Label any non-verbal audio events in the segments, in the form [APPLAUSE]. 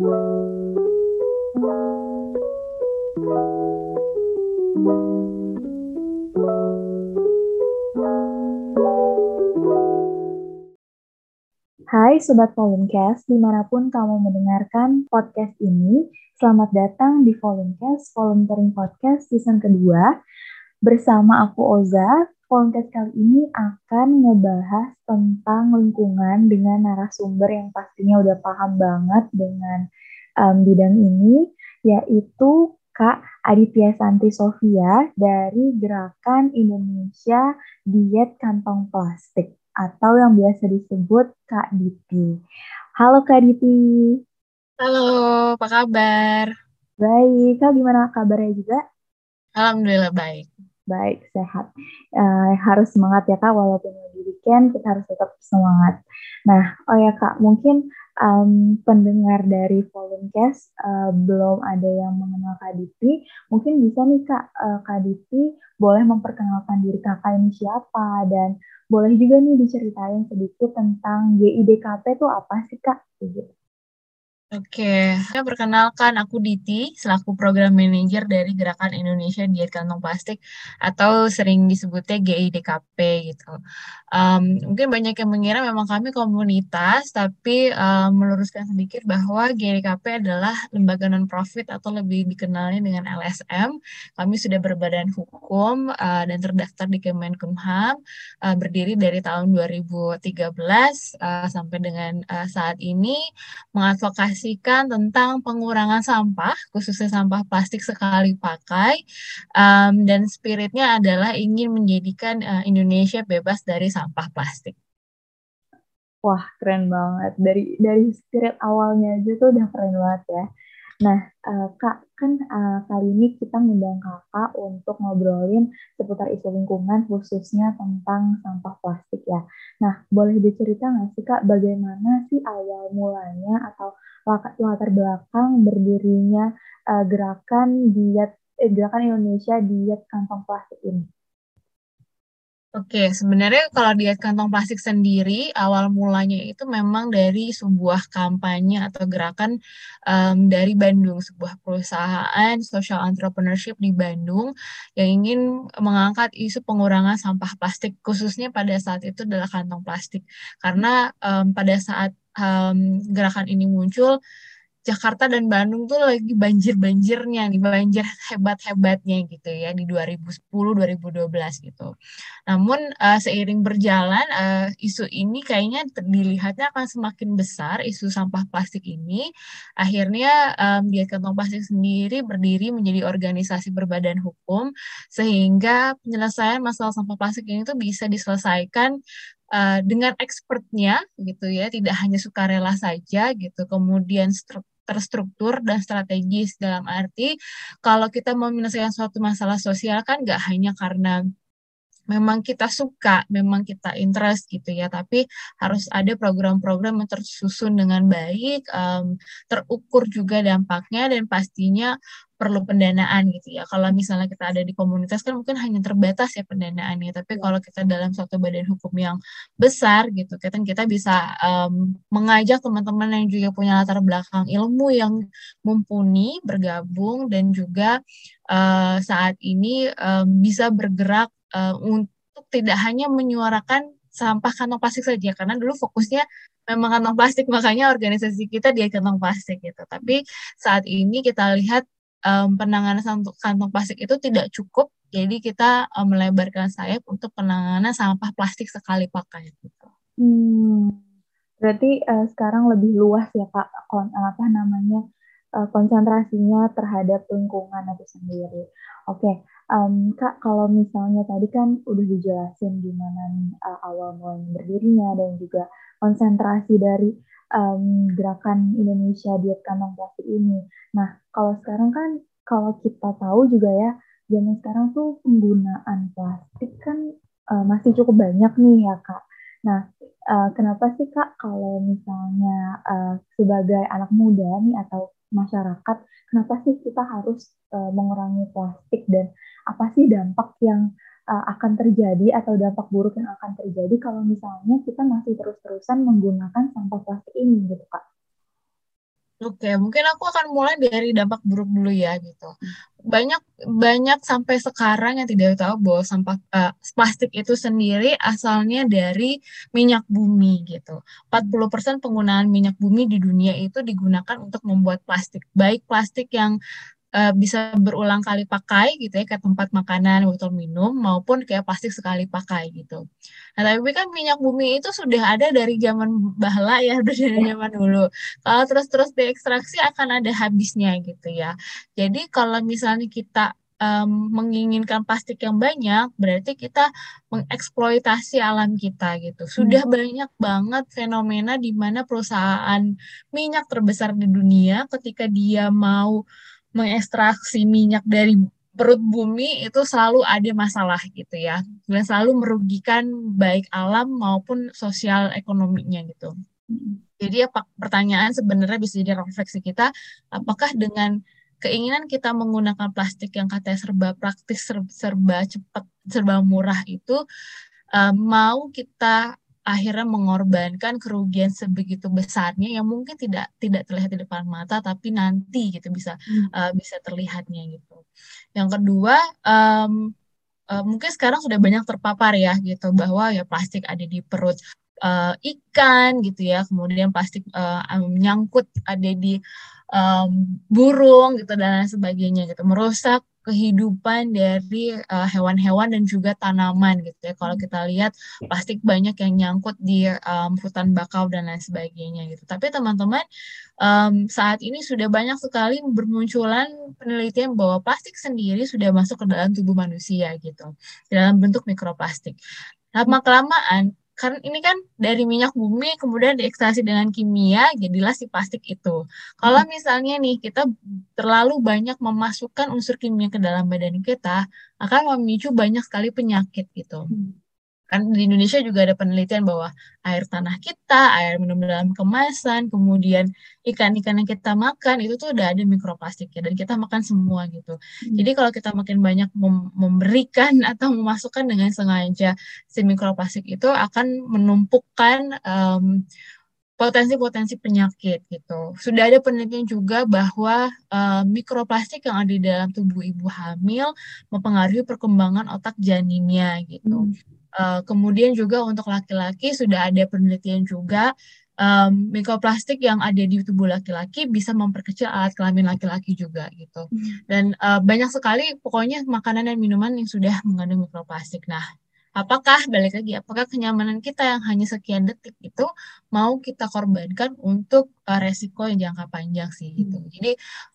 Hai Sobat Volumecast, di mana pun kamu mendengarkan podcast ini, selamat datang di Volumecast, Volunteering Podcast season kedua. Bersama aku Oza, Volumecast kali ini akan ngebahas tentang lingkungan dengan narasumber yang pastinya udah paham banget dengan um, bidang ini, yaitu Kak Aditya Santi Sofia dari Gerakan Indonesia Diet Kantong Plastik atau yang biasa disebut Kak Diti. Halo Kak Diti. Halo, apa kabar? Baik, Kak gimana kabarnya juga? Alhamdulillah baik. Baik, sehat. Uh, harus semangat ya Kak, walaupun di weekend kita harus tetap semangat. Nah, oh ya Kak, mungkin um, pendengar dari Volumecast uh, belum ada yang mengenal Kak Diti, mungkin bisa nih Kak, uh, Kak Diti boleh memperkenalkan diri kakak ini siapa dan boleh juga nih diceritain sedikit tentang GIDKP itu apa sih Kak? Gitu. Oke, saya perkenalkan aku Diti, selaku program manager dari Gerakan Indonesia Diet Kantong Plastik atau sering disebutnya GIDKP gitu. Um, mungkin banyak yang mengira memang kami komunitas, tapi um, meluruskan sedikit bahwa GIDKP adalah lembaga non-profit atau lebih dikenalnya dengan LSM. Kami sudah berbadan hukum uh, dan terdaftar di Kemenkumham, uh, berdiri dari tahun 2013 uh, sampai dengan uh, saat ini mengadvokasi tentang pengurangan sampah, khususnya sampah plastik sekali pakai, um, dan spiritnya adalah ingin menjadikan uh, Indonesia bebas dari sampah plastik. Wah, keren banget. Dari dari spirit awalnya aja tuh udah keren banget ya. Nah, uh, Kak, kan uh, kali ini kita ngundang Kakak untuk ngobrolin seputar isu lingkungan, khususnya tentang sampah plastik ya. Nah, boleh dicerita nggak sih Kak, bagaimana sih awal mulanya atau latar belakang berdirinya uh, gerakan diet eh, gerakan Indonesia diet kantong plastik ini? Oke, sebenarnya kalau diet kantong plastik sendiri, awal mulanya itu memang dari sebuah kampanye atau gerakan um, dari Bandung, sebuah perusahaan social entrepreneurship di Bandung yang ingin mengangkat isu pengurangan sampah plastik, khususnya pada saat itu adalah kantong plastik. Karena um, pada saat um, gerakan ini muncul, Jakarta dan Bandung tuh lagi banjir-banjirnya nih, banjir hebat-hebatnya gitu ya di 2010-2012 gitu. Namun uh, seiring berjalan uh, isu ini kayaknya dilihatnya akan semakin besar isu sampah plastik ini. Akhirnya um, Diet Kantong Plastik sendiri berdiri menjadi organisasi berbadan hukum sehingga penyelesaian masalah sampah plastik ini tuh bisa diselesaikan Uh, dengan expertnya gitu ya tidak hanya sukarela saja gitu kemudian terstruktur dan strategis dalam arti kalau kita mau menyelesaikan suatu masalah sosial kan nggak hanya karena memang kita suka, memang kita interest gitu ya, tapi harus ada program-program yang tersusun dengan baik, um, terukur juga dampaknya dan pastinya perlu pendanaan gitu ya. Kalau misalnya kita ada di komunitas kan mungkin hanya terbatas ya pendanaannya, tapi iya. kalau kita dalam suatu badan hukum yang besar gitu, kan kita bisa um, mengajak teman-teman yang juga punya latar belakang ilmu yang mumpuni bergabung dan juga uh, saat ini um, bisa bergerak uh, untuk tidak hanya menyuarakan sampah kantong plastik saja karena dulu fokusnya memang kantong plastik makanya organisasi kita dia kantong plastik gitu tapi saat ini kita lihat um, penanganan kantong plastik itu tidak cukup, jadi kita um, melebarkan sayap untuk penanganan sampah plastik sekali pakai. Gitu. Hmm, berarti uh, sekarang lebih luas ya Kak, kon, apa namanya uh, konsentrasinya terhadap lingkungan itu sendiri. Oke, okay. um, Kak kalau misalnya tadi kan udah dijelasin gimana uh, awal mulai berdirinya dan juga konsentrasi dari um, gerakan Indonesia diet kantong plastik ini. Kalau sekarang kan kalau kita tahu juga ya, zaman sekarang tuh penggunaan plastik kan uh, masih cukup banyak nih ya kak. Nah, uh, kenapa sih kak kalau misalnya uh, sebagai anak muda nih atau masyarakat, kenapa sih kita harus uh, mengurangi plastik dan apa sih dampak yang akan terjadi atau dampak buruk yang akan terjadi kalau misalnya kita masih terus-terusan menggunakan sampah plastik ini gitu kak? Oke, mungkin aku akan mulai dari dampak buruk dulu ya gitu. Banyak banyak sampai sekarang yang tidak tahu bahwa sampah uh, plastik itu sendiri asalnya dari minyak bumi gitu. 40% penggunaan minyak bumi di dunia itu digunakan untuk membuat plastik. Baik plastik yang uh, bisa berulang kali pakai gitu ya kayak tempat makanan, botol minum maupun kayak plastik sekali pakai gitu. Nah, tapi kan minyak bumi itu sudah ada dari zaman bahla ya, [LAUGHS] dari zaman dulu. Kalau terus-terus diekstraksi akan ada habisnya gitu ya. Jadi kalau misalnya kita um, menginginkan plastik yang banyak, berarti kita mengeksploitasi alam kita gitu. Sudah hmm. banyak banget fenomena di mana perusahaan minyak terbesar di dunia ketika dia mau mengekstraksi minyak dari perut bumi itu selalu ada masalah gitu ya dan selalu merugikan baik alam maupun sosial ekonominya gitu. Jadi apa pertanyaan sebenarnya bisa jadi refleksi kita apakah dengan keinginan kita menggunakan plastik yang katanya serba praktis, serba cepat, serba murah itu uh, mau kita akhirnya mengorbankan kerugian sebegitu besarnya yang mungkin tidak tidak terlihat di depan mata tapi nanti gitu bisa hmm. uh, bisa terlihatnya gitu. Yang kedua um, uh, mungkin sekarang sudah banyak terpapar ya gitu bahwa ya plastik ada di perut uh, ikan gitu ya, kemudian plastik uh, nyangkut ada di um, burung gitu dan lain sebagainya gitu, merusak kehidupan dari uh, hewan-hewan uh, dan juga tanaman gitu ya. Kalau kita lihat plastik banyak yang nyangkut di um, hutan bakau dan lain sebagainya gitu. Tapi teman-teman um, saat ini sudah banyak sekali bermunculan penelitian bahwa plastik sendiri sudah masuk ke dalam tubuh manusia gitu dalam bentuk mikroplastik. Lama kelamaan kan ini kan dari minyak bumi kemudian diekstraksi dengan kimia jadilah si plastik itu. Kalau misalnya nih kita terlalu banyak memasukkan unsur kimia ke dalam badan kita akan memicu banyak sekali penyakit gitu. Hmm. Kan di Indonesia juga ada penelitian bahwa air tanah kita, air minum dalam kemasan, kemudian ikan-ikan yang kita makan itu tuh udah ada mikroplastiknya dan kita makan semua gitu. Hmm. Jadi kalau kita makin banyak mem memberikan [LAUGHS] atau memasukkan dengan sengaja si mikroplastik itu akan menumpukan um, potensi-potensi penyakit gitu. Sudah ada penelitian juga bahwa uh, mikroplastik yang ada di dalam tubuh ibu hamil mempengaruhi perkembangan otak janinnya gitu. Hmm. Uh, kemudian juga untuk laki-laki sudah ada penelitian juga um, mikroplastik yang ada di tubuh laki-laki bisa memperkecil alat kelamin laki-laki juga gitu. Hmm. Dan uh, banyak sekali pokoknya makanan dan minuman yang sudah mengandung mikroplastik. Nah, apakah balik lagi apakah kenyamanan kita yang hanya sekian detik itu mau kita korbankan untuk uh, resiko yang jangka panjang sih gitu. Hmm. Jadi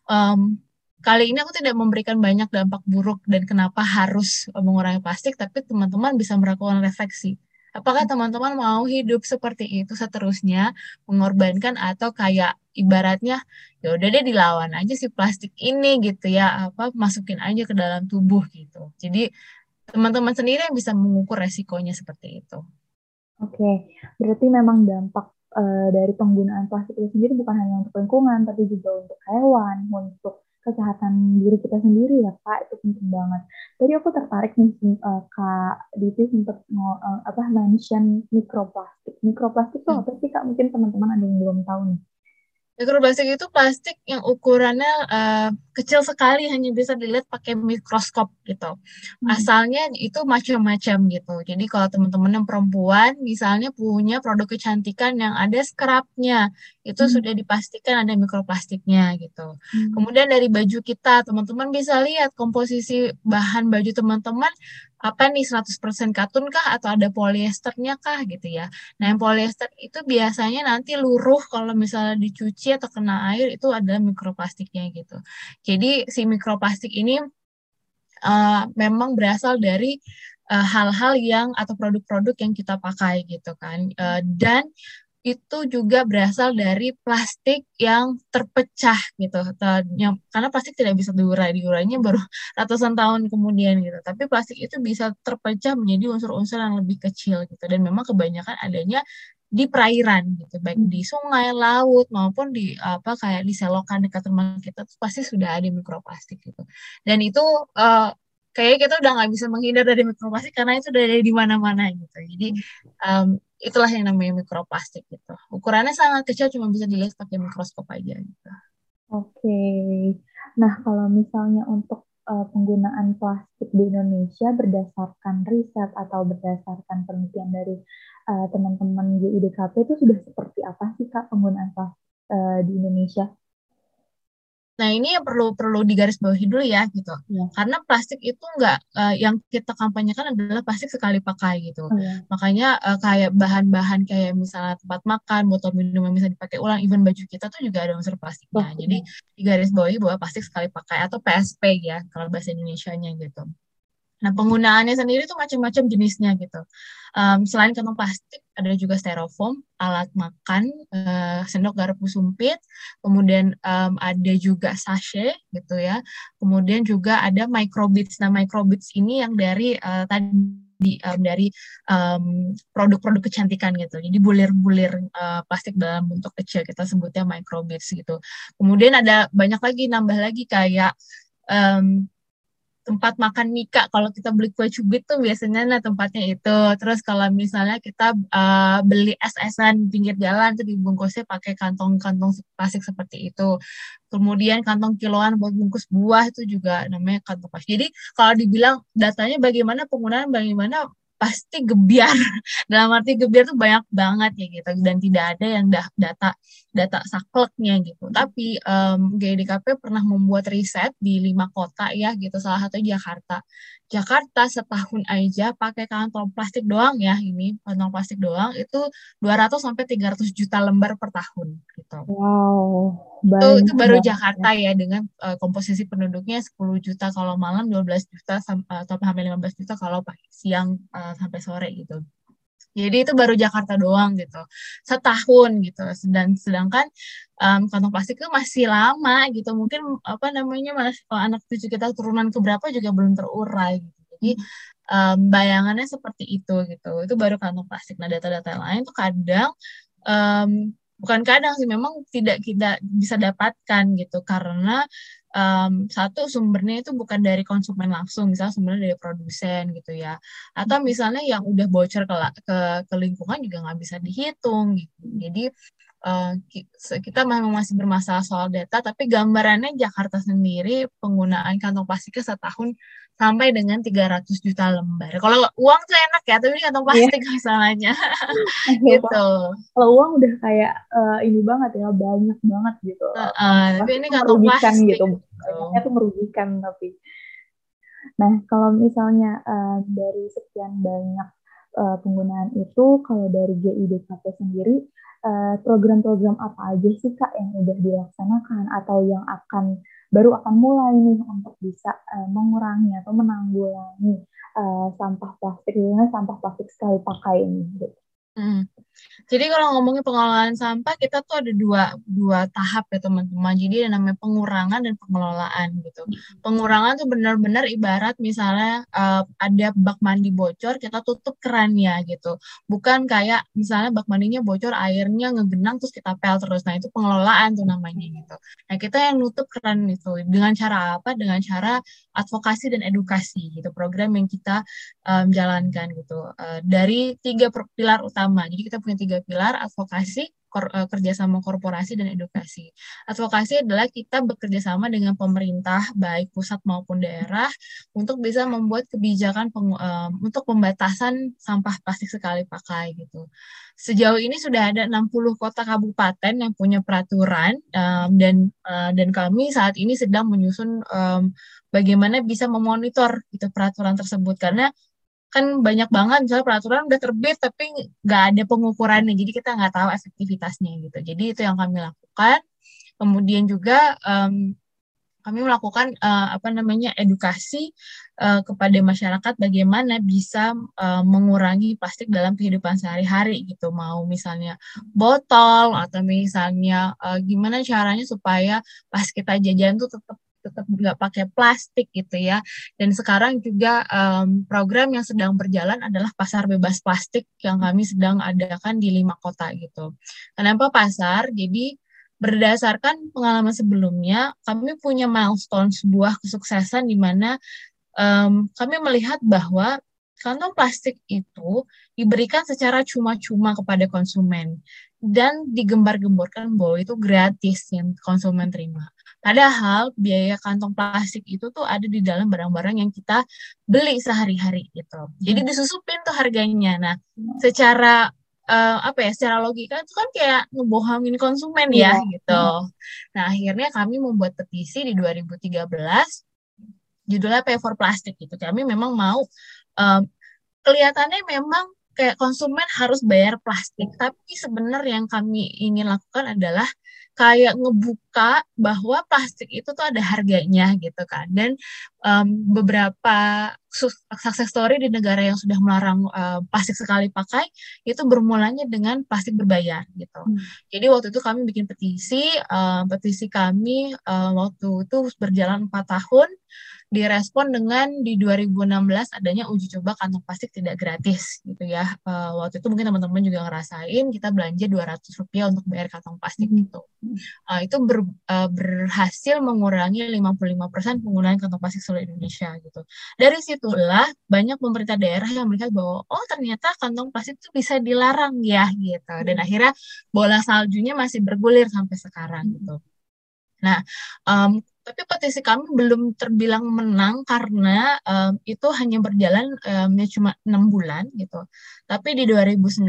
um, kali ini aku tidak memberikan banyak dampak buruk dan kenapa harus mengurangi plastik, tapi teman-teman bisa melakukan refleksi. Apakah teman-teman mau hidup seperti itu seterusnya, mengorbankan atau kayak ibaratnya ya udah deh dilawan aja si plastik ini gitu ya, apa masukin aja ke dalam tubuh gitu. Jadi teman-teman sendiri yang bisa mengukur resikonya seperti itu. Oke, berarti memang dampak uh, dari penggunaan plastik itu sendiri bukan hanya untuk lingkungan, tapi juga untuk hewan, untuk kesehatan diri kita sendiri ya Kak itu penting banget. Tadi aku tertarik nih uh, Kak Diti sempat uh, apa mention mikroplastik. Mikroplastik itu hmm. apa sih Kak? Mungkin teman-teman ada yang belum tahu nih. Mikroplastik itu plastik yang ukurannya uh, kecil sekali, hanya bisa dilihat pakai mikroskop gitu. Hmm. Asalnya itu macam-macam gitu. Jadi kalau teman-teman yang perempuan, misalnya punya produk kecantikan yang ada scrubnya, itu hmm. sudah dipastikan ada mikroplastiknya gitu. Hmm. Kemudian dari baju kita, teman-teman bisa lihat komposisi bahan baju teman-teman apa nih 100% katun kah atau ada polyesternya kah gitu ya. Nah, yang polyester itu biasanya nanti luruh kalau misalnya dicuci atau kena air itu adalah mikroplastiknya gitu. Jadi si mikroplastik ini uh, memang berasal dari eh, hal-hal uh, yang atau produk-produk yang kita pakai gitu kan. Uh, dan itu juga berasal dari plastik yang terpecah gitu. Karena plastik tidak bisa diurai diurainya baru [LAUGHS] ratusan tahun kemudian gitu. Tapi plastik itu bisa terpecah menjadi unsur-unsur yang lebih kecil gitu. Dan memang kebanyakan adanya di perairan gitu. Baik di sungai laut maupun di apa kayak di selokan dekat rumah kita tuh pasti sudah ada mikroplastik gitu. Dan itu uh, kayak kita udah nggak bisa menghindar dari mikroplastik karena itu udah ada di mana-mana gitu. Jadi um, itulah yang namanya mikroplastik gitu. Ukurannya sangat kecil, cuma bisa dilihat pakai mikroskop aja gitu. Oke. Nah, kalau misalnya untuk uh, penggunaan plastik di Indonesia berdasarkan riset atau berdasarkan penelitian dari uh, teman-teman GIDKP itu sudah seperti apa sih Kak penggunaan plastik uh, di Indonesia? Nah ini yang perlu perlu digarisbawahi dulu ya gitu, ya. karena plastik itu enggak uh, yang kita kampanyekan adalah plastik sekali pakai gitu. Ya. Makanya uh, kayak bahan-bahan kayak misalnya tempat makan, botol minum yang bisa dipakai ulang, even baju kita tuh juga ada unsur plastiknya. Oh, Jadi digarisbawahi bahwa plastik sekali pakai atau PSP ya kalau bahasa Indonesia-nya gitu. Nah, penggunaannya sendiri itu macam-macam jenisnya gitu. Um, selain kantong plastik, ada juga styrofoam, alat makan, uh, sendok garpu sumpit, kemudian um, ada juga sachet gitu ya. Kemudian juga ada microbits. Nah, microbits ini yang dari uh, tadi um, dari produk-produk um, kecantikan gitu. Jadi bulir-bulir uh, plastik dalam bentuk kecil kita sebutnya microbits gitu. Kemudian ada banyak lagi nambah lagi kayak um, tempat makan Mika kalau kita beli kue cubit tuh biasanya nah tempatnya itu. Terus kalau misalnya kita uh, beli es-esan pinggir jalan tuh dibungkusnya pakai kantong-kantong plastik seperti itu. Kemudian kantong kiloan buat bungkus buah itu juga namanya kantong plastik. Jadi kalau dibilang datanya bagaimana penggunaan bagaimana pasti gebiar. [LAUGHS] Dalam arti gebiar tuh banyak banget ya gitu. Dan tidak ada yang dah data data sakleknya gitu tapi um, GDKP pernah membuat riset di lima kota ya gitu salah satu Jakarta Jakarta setahun aja pakai kantong plastik doang ya ini kantong plastik doang itu 200 sampai 300 juta lembar per tahun gitu. Wow. Itu itu baru Jakarta ya dengan uh, komposisi penduduknya 10 juta kalau malam 12 juta sampai uh, atau hampir 15 juta kalau pagi siang uh, sampai sore gitu. Jadi itu baru Jakarta doang gitu, setahun gitu. Dan sedangkan um, kantong plastik itu masih lama gitu. Mungkin apa namanya mas anak cucu kita turunan keberapa juga belum terurai. Gitu. Jadi um, bayangannya seperti itu gitu. Itu baru kantong plastik. Nah data-data lain tuh kadang um, bukan kadang sih memang tidak kita bisa dapatkan gitu karena um, satu sumbernya itu bukan dari konsumen langsung, misalnya sumbernya dari produsen gitu ya, atau misalnya yang udah bocor ke ke, ke lingkungan juga nggak bisa dihitung gitu. Jadi uh, kita memang masih bermasalah soal data, tapi gambarannya Jakarta sendiri penggunaan kantong plastiknya setahun sampai dengan 300 juta lembar. Kalau uang tuh enak ya, tapi kantong iya. plastik yeah. masalahnya. [LAUGHS] gitu. Kalau uang udah kayak uh, ini banget ya, banyak banget gitu. Uh, uh, tapi ini kantong plastik gitu. Banyaknya tuh merugikan tapi. Nah, kalau misalnya uh, dari sekian banyak uh, penggunaan itu, kalau dari GIDKP sendiri, program-program uh, apa aja sih Kak yang udah dilaksanakan atau yang akan baru akan mulai nih untuk bisa uh, mengurangi atau menanggulangi uh, sampah plastik, sampah plastik sekali pakai ini. Gitu. Hmm. Jadi kalau ngomongin pengelolaan sampah, kita tuh ada dua, dua tahap ya teman-teman. Jadi ada namanya pengurangan dan pengelolaan gitu. Pengurangan tuh benar-benar ibarat misalnya uh, ada bak mandi bocor, kita tutup kerannya gitu. Bukan kayak misalnya bak mandinya bocor, airnya ngegenang terus kita pel terus. Nah itu pengelolaan tuh namanya gitu. Nah kita yang nutup keran itu dengan cara apa? Dengan cara advokasi dan edukasi gitu. Program yang kita um, jalankan gitu. Uh, dari tiga pilar utama utama. Jadi kita punya tiga pilar, advokasi, kor, uh, kerjasama korporasi, dan edukasi. Advokasi adalah kita bekerja sama dengan pemerintah, baik pusat maupun daerah, untuk bisa membuat kebijakan peng, um, untuk pembatasan sampah plastik sekali pakai gitu. Sejauh ini sudah ada 60 kota kabupaten yang punya peraturan um, dan uh, dan kami saat ini sedang menyusun um, bagaimana bisa memonitor itu peraturan tersebut karena kan banyak banget misalnya peraturan udah terbit tapi nggak ada pengukurannya jadi kita nggak tahu efektivitasnya gitu. Jadi itu yang kami lakukan. Kemudian juga um, kami melakukan uh, apa namanya edukasi uh, kepada masyarakat bagaimana bisa uh, mengurangi plastik dalam kehidupan sehari-hari gitu. Mau misalnya botol atau misalnya uh, gimana caranya supaya pas kita jajan tuh tetap tetap nggak pakai plastik gitu ya. Dan sekarang juga um, program yang sedang berjalan adalah pasar bebas plastik yang kami sedang adakan di lima kota gitu. Kenapa pasar? Jadi berdasarkan pengalaman sebelumnya, kami punya milestone sebuah kesuksesan di mana um, kami melihat bahwa kantong plastik itu diberikan secara cuma-cuma kepada konsumen dan digembar-gemborkan bahwa itu gratis yang konsumen terima. Padahal biaya kantong plastik itu tuh ada di dalam barang-barang yang kita beli sehari-hari gitu. Jadi hmm. disusupin tuh harganya. Nah, secara uh, apa ya secara logika itu kan kayak ngebohongin konsumen ya yeah. gitu. Nah akhirnya kami membuat petisi di 2013 judulnya Pay for Plastic gitu. Kami memang mau um, kelihatannya memang kayak konsumen harus bayar plastik, tapi sebenarnya yang kami ingin lakukan adalah kayak ngebuka bahwa plastik itu tuh ada harganya gitu kan. Dan um, beberapa sukses story di negara yang sudah melarang uh, plastik sekali pakai itu bermulanya dengan plastik berbayar gitu. Hmm. jadi waktu itu kami bikin petisi uh, petisi kami uh, waktu itu berjalan empat tahun direspon dengan di 2016 adanya uji coba kantong plastik tidak gratis gitu ya. Uh, waktu itu mungkin teman-teman juga ngerasain kita belanja 200 rupiah untuk bayar kantong plastik hmm. gitu. Uh, itu ber, uh, berhasil mengurangi 55% penggunaan kantong plastik seluruh Indonesia gitu. Dari situlah banyak pemerintah daerah yang melihat bahwa oh ternyata kantong plastik itu bisa dilarang ya gitu. Dan akhirnya bola saljunya masih bergulir sampai sekarang gitu. Nah, um, tapi petisi kami belum terbilang menang karena um, itu hanya berjalan um, ya cuma enam bulan gitu. Tapi di 2019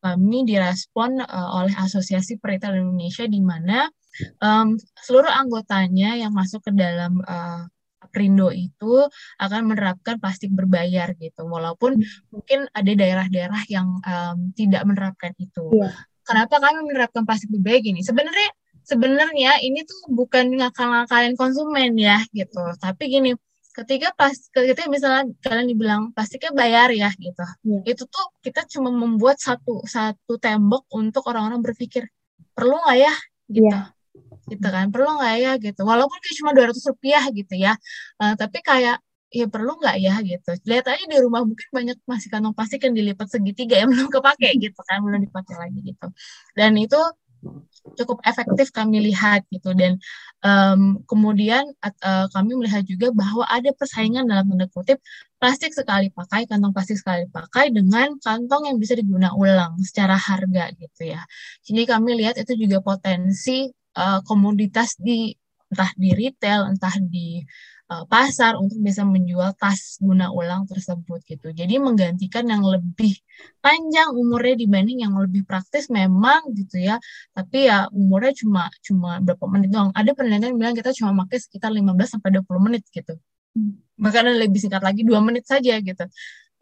kami direspon uh, oleh Asosiasi Peritel Indonesia di mana um, seluruh anggotanya yang masuk ke dalam uh, Aprindo itu akan menerapkan plastik berbayar gitu. Walaupun mungkin ada daerah-daerah yang um, tidak menerapkan itu. Yeah. Kenapa kami menerapkan plastik berbayar gini? Sebenarnya sebenarnya ini tuh bukan ngakal-ngakalin konsumen ya gitu. Tapi gini ketika pas ketika misalnya kalian dibilang plastiknya bayar ya gitu. Ya. itu tuh kita cuma membuat satu satu tembok untuk orang-orang berpikir perlu nggak ya? Gitu. Ya. gitu kan perlu nggak ya? Gitu. Walaupun kayak cuma dua ratus rupiah gitu ya uh, tapi kayak ya perlu nggak ya? Gitu. Lihat aja di rumah mungkin banyak masih kantong plastik yang dilipat segitiga yang belum kepake gitu kan belum dipakai lagi gitu. Dan itu cukup efektif kami lihat gitu. Dan um, kemudian uh, kami melihat juga bahwa ada persaingan dalam tanda kutip plastik sekali pakai kantong plastik sekali pakai dengan kantong yang bisa digunakan ulang secara harga gitu ya. Jadi kami lihat itu juga potensi uh, komoditas di entah di retail entah di uh, pasar untuk bisa menjual tas guna ulang tersebut gitu. Jadi menggantikan yang lebih panjang umurnya dibanding yang lebih praktis memang gitu ya. Tapi ya umurnya cuma cuma berapa menit doang. Ada penelitian bilang kita cuma pakai sekitar 15 sampai 20 menit gitu. Bahkan lebih singkat lagi dua menit saja gitu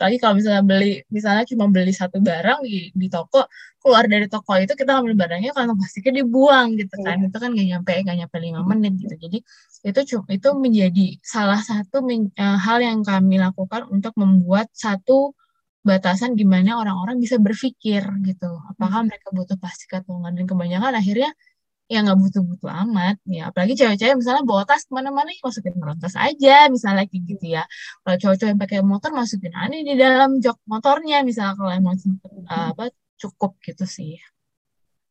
lagi kalau misalnya beli misalnya cuma beli satu barang di, di toko keluar dari toko itu kita ambil barangnya kalau plastiknya dibuang gitu kan yeah. itu kan gak nyampe gak nyampe lima menit gitu jadi itu itu menjadi salah satu men, uh, hal yang kami lakukan untuk membuat satu batasan gimana orang-orang bisa berpikir gitu. Apakah hmm. mereka butuh plastik atau enggak? Dan kebanyakan akhirnya ya nggak butuh-butuh amat ya. Apalagi cewek-cewek misalnya bawa tas ke mana-mana ya masukin dalam tas aja misalnya kayak gitu ya. Kalau cowok-cowok yang pakai motor masukin aja di dalam jok motornya misalnya kalau emang uh, apa cukup gitu sih.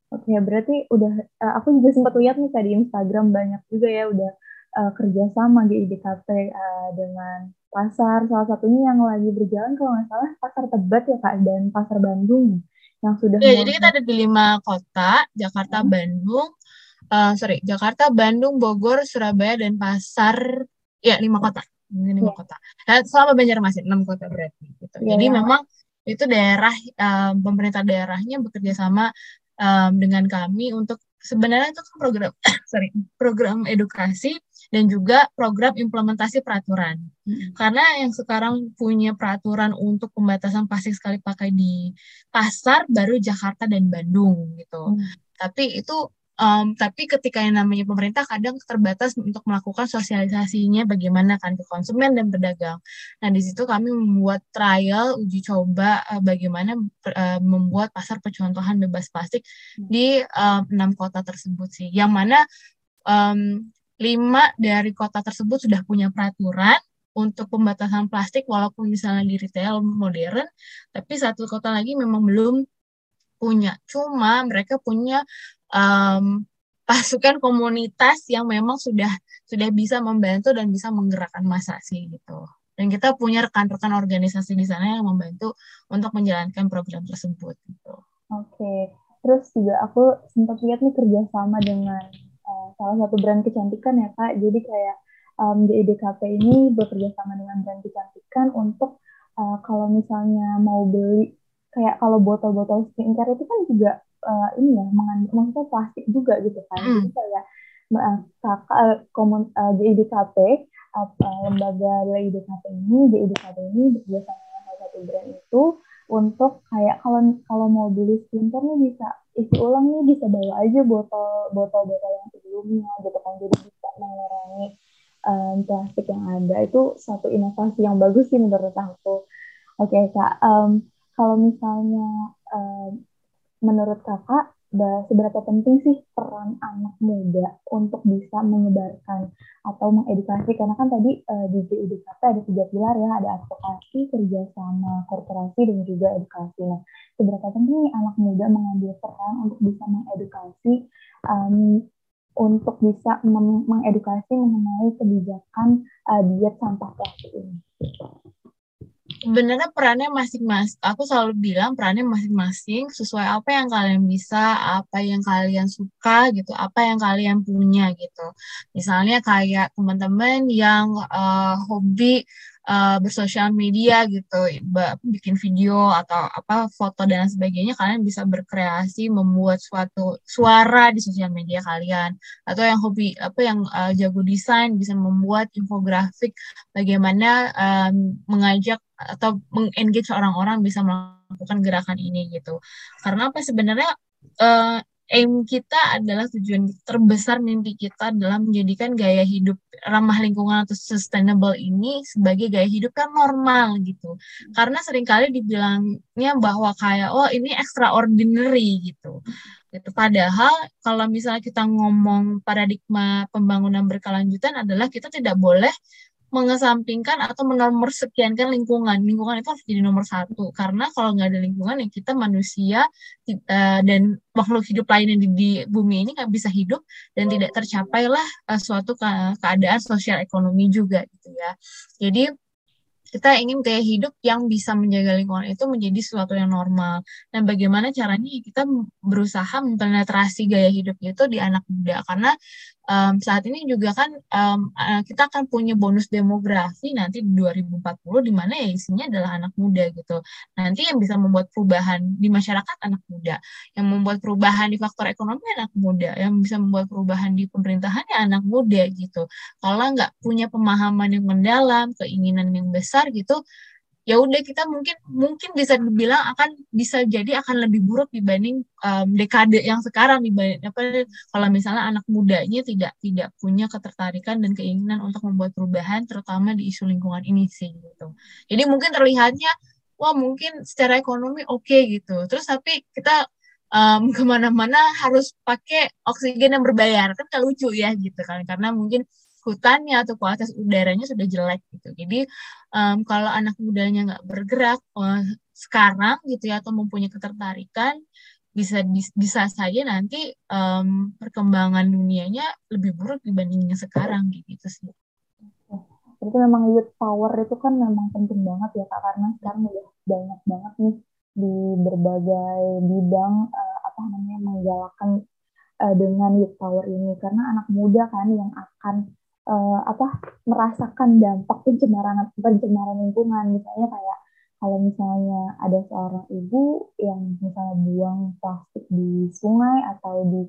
Oke, berarti udah uh, aku juga sempat lihat nih tadi Instagram banyak juga ya udah uh, kerjasama di IDKP uh, dengan pasar salah satunya yang lagi berjalan kalau nggak salah pasar Tebet ya kak dan pasar Bandung yang sudah ya, jadi kita ada di lima kota Jakarta hmm. Bandung uh, sorry Jakarta Bandung Bogor Surabaya dan Pasar ya lima kota ini lima ya. kota nah, selama Banjarmasin enam kota berarti gitu ya, jadi ya. memang itu daerah uh, pemerintah daerahnya bekerja sama um, dengan kami untuk sebenarnya itu kan program [COUGHS] sorry program edukasi dan juga program implementasi peraturan. Hmm. Karena yang sekarang punya peraturan untuk pembatasan plastik sekali pakai di pasar baru Jakarta dan Bandung gitu. Hmm. Tapi itu Um, tapi ketika yang namanya pemerintah kadang terbatas untuk melakukan sosialisasinya bagaimana kan ke konsumen dan pedagang. Nah di situ kami membuat trial uji coba uh, bagaimana uh, membuat pasar percontohan bebas plastik di enam um, kota tersebut sih. Yang mana um, lima dari kota tersebut sudah punya peraturan untuk pembatasan plastik walaupun misalnya di retail modern, tapi satu kota lagi memang belum punya. Cuma mereka punya um, pasukan komunitas yang memang sudah sudah bisa membantu dan bisa menggerakkan masa sih gitu. Dan kita punya rekan-rekan organisasi di sana yang membantu untuk menjalankan program tersebut gitu. Oke, terus juga aku sempat lihat nih kerjasama dengan salah satu brand kecantikan ya kak. Jadi kayak um, di IDKP ini bekerja sama dengan brand kecantikan untuk uh, kalau misalnya mau beli kayak kalau botol-botol skincare itu kan juga uh, ini ya mengandung maksudnya plastik juga gitu kan mm. jadi kayak uh, kakak komun uh, JIDKP uh, lembaga JIDKP ini JIDKP ini bekerja sama dengan salah satu brand itu untuk kayak kalau kalau mau beli skincare nih bisa isi ulang nih bisa bawa aja botol botol botol yang sebelumnya gitu kan. Jadi bisa mengurangi um, plastik yang ada. Itu satu inovasi yang bagus sih menurut aku. Oke okay, kak um, kalau misalnya um, menurut kakak seberapa penting sih peran anak muda untuk bisa menyebarkan atau mengedukasi? Karena kan tadi uh, di JIDKP ada tiga pilar ya. Ada advokasi kerjasama korporasi dan juga edukasi. Nah seberapa penting anak muda mengambil peran untuk bisa mengedukasi um, untuk bisa mengedukasi mengenai kebijakan uh, diet sampah plastik ini sebenarnya perannya masing-masing. Aku selalu bilang perannya masing-masing sesuai apa yang kalian bisa, apa yang kalian suka gitu, apa yang kalian punya gitu. Misalnya kayak teman-teman yang uh, hobi uh, bersosial media gitu, bikin video atau apa foto dan sebagainya, kalian bisa berkreasi membuat suatu suara di sosial media kalian. Atau yang hobi apa yang uh, jago desain bisa membuat infografik bagaimana um, mengajak atau mengengage orang-orang bisa melakukan gerakan ini gitu. Karena apa sebenarnya aim kita adalah tujuan terbesar mimpi kita dalam menjadikan gaya hidup ramah lingkungan atau sustainable ini sebagai gaya hidup kan normal gitu. Karena sering kali dibilangnya bahwa kayak oh ini extraordinary gitu. Gitu. Padahal kalau misalnya kita ngomong paradigma pembangunan berkelanjutan adalah kita tidak boleh mengesampingkan atau menomor sekiankan lingkungan. Lingkungan itu harus jadi nomor satu. Karena kalau nggak ada lingkungan, ya kita manusia uh, dan makhluk hidup lainnya di, di bumi ini nggak bisa hidup dan tidak tercapailah uh, suatu ke keadaan sosial ekonomi juga gitu ya. Jadi kita ingin gaya hidup yang bisa menjaga lingkungan itu menjadi sesuatu yang normal. Dan bagaimana caranya kita berusaha mempenetrasi gaya hidup itu di anak muda. Karena um, saat ini juga kan um, kita akan punya bonus demografi nanti di 2040 di mana ya isinya adalah anak muda gitu. Nanti yang bisa membuat perubahan di masyarakat anak muda, yang membuat perubahan di faktor ekonomi anak muda, yang bisa membuat perubahan di pemerintahan ya anak muda gitu. Kalau nggak punya pemahaman yang mendalam, keinginan yang besar gitu, ya udah kita mungkin mungkin bisa dibilang akan bisa jadi akan lebih buruk dibanding um, dekade yang sekarang dibanding apa kalau misalnya anak mudanya tidak tidak punya ketertarikan dan keinginan untuk membuat perubahan terutama di isu lingkungan ini sih gitu. Jadi mungkin terlihatnya wah mungkin secara ekonomi oke okay, gitu. Terus tapi kita um, [LAUGHS] ke mana-mana harus pakai oksigen yang berbayar. Kan lucu ya gitu kan. Karena mungkin hutannya atau kualitas udaranya sudah jelek gitu. Jadi um, kalau anak mudanya nggak bergerak uh, sekarang gitu ya atau mempunyai ketertarikan bisa bisa saja nanti um, perkembangan dunianya lebih buruk dibandingnya sekarang gitu sih. Jadi memang youth power itu kan memang penting banget ya kak karena sekarang udah banyak banget nih di berbagai bidang uh, apa namanya menggalakkan uh, dengan youth power ini karena anak muda kan yang akan uh, apa merasakan dampak pencemaran pencemaran lingkungan. Misalnya kayak kalau misalnya ada seorang ibu yang misalnya buang plastik di sungai atau di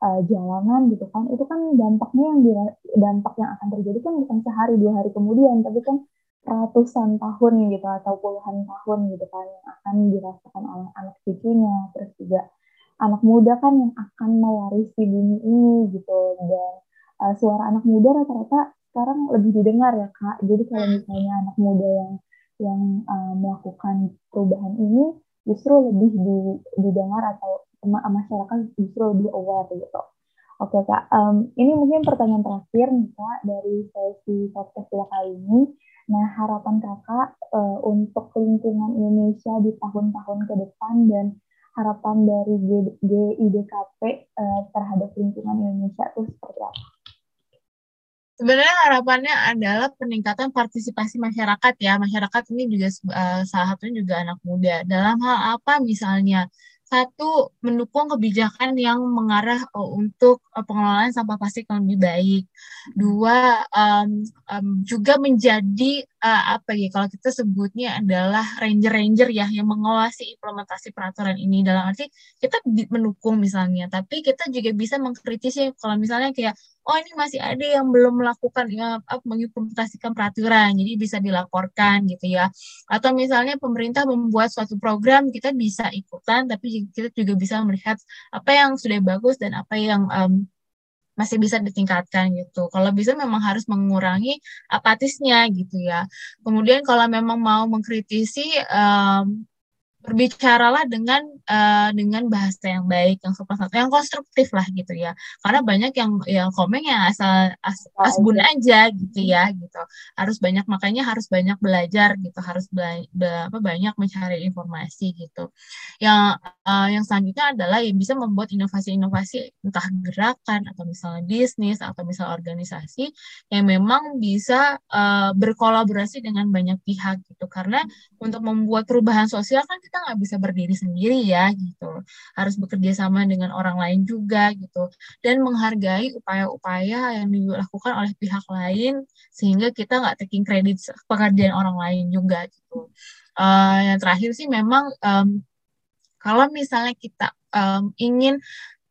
uh, jalanan gitu kan itu kan dampaknya yang di, dampak yang akan terjadi kan bukan sehari dua hari kemudian tapi kan ratusan tahun gitu atau puluhan tahun gitu kan yang akan dirasakan oleh anak cucunya. Terus juga anak muda kan yang akan mewarisi bumi ini gitu dan uh, suara anak muda rata-rata sekarang lebih didengar ya kak. Jadi kalau misalnya anak muda yang yang uh, melakukan perubahan ini justru lebih di, didengar atau masyarakat justru lebih aware gitu. Oke kak, um, ini mungkin pertanyaan terakhir nih kak dari sesi podcast kita kali ini. Nah harapan kakak uh, untuk lingkungan Indonesia di tahun-tahun ke depan dan harapan dari GIDKP uh, terhadap lingkungan Indonesia itu seperti apa? Sebenarnya harapannya adalah peningkatan partisipasi masyarakat ya. Masyarakat ini juga uh, salah satunya juga anak muda. Dalam hal apa misalnya? Satu, mendukung kebijakan yang mengarah uh, untuk pengelolaan sampah plastik yang lebih baik. Dua, um, um, juga menjadi uh, apa ya kalau kita sebutnya adalah ranger-ranger ya yang mengawasi implementasi peraturan ini dalam arti kita mendukung misalnya, tapi kita juga bisa mengkritisi kalau misalnya kayak oh ini masih ada yang belum melakukan ya, mengimplementasikan peraturan, jadi bisa dilaporkan gitu ya. Atau misalnya pemerintah membuat suatu program, kita bisa ikutan, tapi kita juga bisa melihat apa yang sudah bagus dan apa yang um, masih bisa ditingkatkan gitu. Kalau bisa memang harus mengurangi apatisnya gitu ya. Kemudian kalau memang mau mengkritisi um, berbicaralah dengan uh, dengan bahasa yang baik, yang sopan santun, yang konstruktif lah gitu ya. Karena banyak yang yang komen yang asal as, asbun aja gitu ya gitu. Harus banyak makanya harus banyak belajar gitu, harus bela, be, apa, banyak mencari informasi gitu. Yang uh, yang selanjutnya adalah yang bisa membuat inovasi-inovasi entah gerakan atau misalnya bisnis atau misalnya organisasi yang memang bisa uh, berkolaborasi dengan banyak pihak gitu. Karena untuk membuat perubahan sosial kan kita kita nggak bisa berdiri sendiri ya gitu. Harus bekerja sama dengan orang lain juga gitu. Dan menghargai upaya-upaya yang dilakukan oleh pihak lain sehingga kita nggak taking kredit pekerjaan orang lain juga gitu. Uh, yang terakhir sih memang um, kalau misalnya kita um, ingin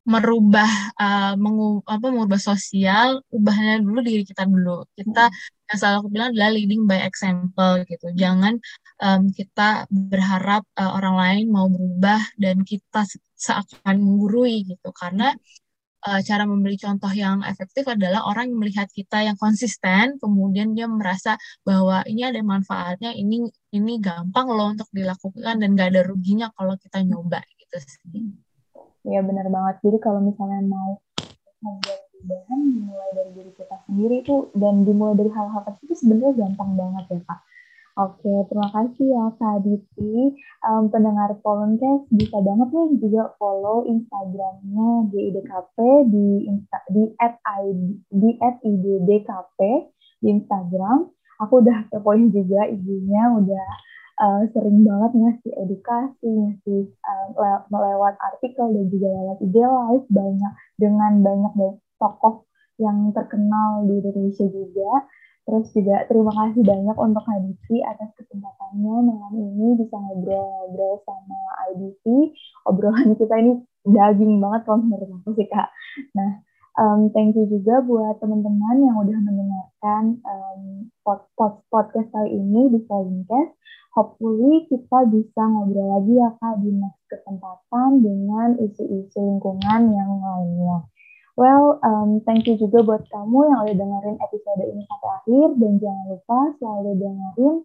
merubah uh, mengu, apa mengubah sosial ubahnya dulu diri kita dulu. Kita. Yang selalu aku bilang adalah leading by example gitu jangan um, kita berharap uh, orang lain mau berubah dan kita seakan menggurui gitu karena uh, cara memberi contoh yang efektif adalah orang yang melihat kita yang konsisten kemudian dia merasa bahwa ini ada manfaatnya ini ini gampang loh untuk dilakukan dan gak ada ruginya kalau kita nyoba gitu sih. Iya benar banget. Jadi kalau misalnya mau membuat perubahan dimulai dari diri kita sendiri itu dan dimulai dari hal-hal kecil itu sebenarnya gampang banget ya Kak. Oke, terima kasih ya Kak Aditi. Um, pendengar Volunteers bisa banget nih juga follow Instagramnya di IDKP di insta, di at di at IDDKP di Instagram. Aku udah kepoin juga ibunya udah uh, sering banget ngasih edukasi, ngasih uh, lewat artikel dan juga lewat IG live banyak dengan banyak tokoh yang terkenal di Indonesia juga. Terus juga terima kasih banyak untuk IDC atas kesempatannya malam ini bisa ngobrol-ngobrol sama IDC. Obrolan kita ini daging banget kalau menurut aku sih Kak. Nah, um, thank you juga buat teman-teman yang udah mendengarkan um, pod, pod, podcast kali ini di Podcast hopefully kita bisa ngobrol lagi ya Kak di next kesempatan dengan isu-isu lingkungan yang lainnya. Well, um, thank you juga buat kamu yang udah dengerin episode ini sampai akhir dan jangan lupa selalu dengerin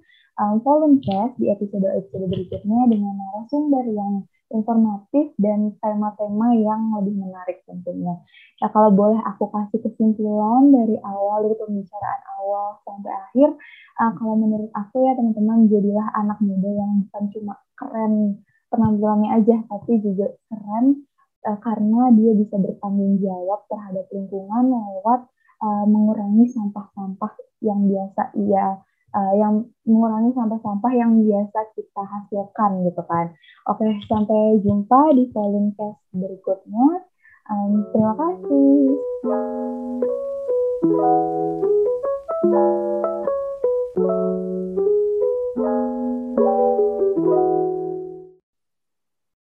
um, Volume di episode-episode berikutnya dengan narasumber yang informatif dan tema-tema yang lebih menarik tentunya. Nah, kalau boleh aku kasih kesimpulan dari awal, dari pembicaraan awal sampai akhir, uh, kalau menurut aku ya teman-teman, jadilah anak muda yang bukan cuma keren penampilannya aja, tapi juga keren uh, karena dia bisa bertanggung jawab terhadap lingkungan lewat uh, mengurangi sampah-sampah yang biasa ia uh, yang mengurangi sampah-sampah yang biasa kita hasilkan gitu kan. Oke, sampai jumpa di volume test berikutnya. Um, terima kasih.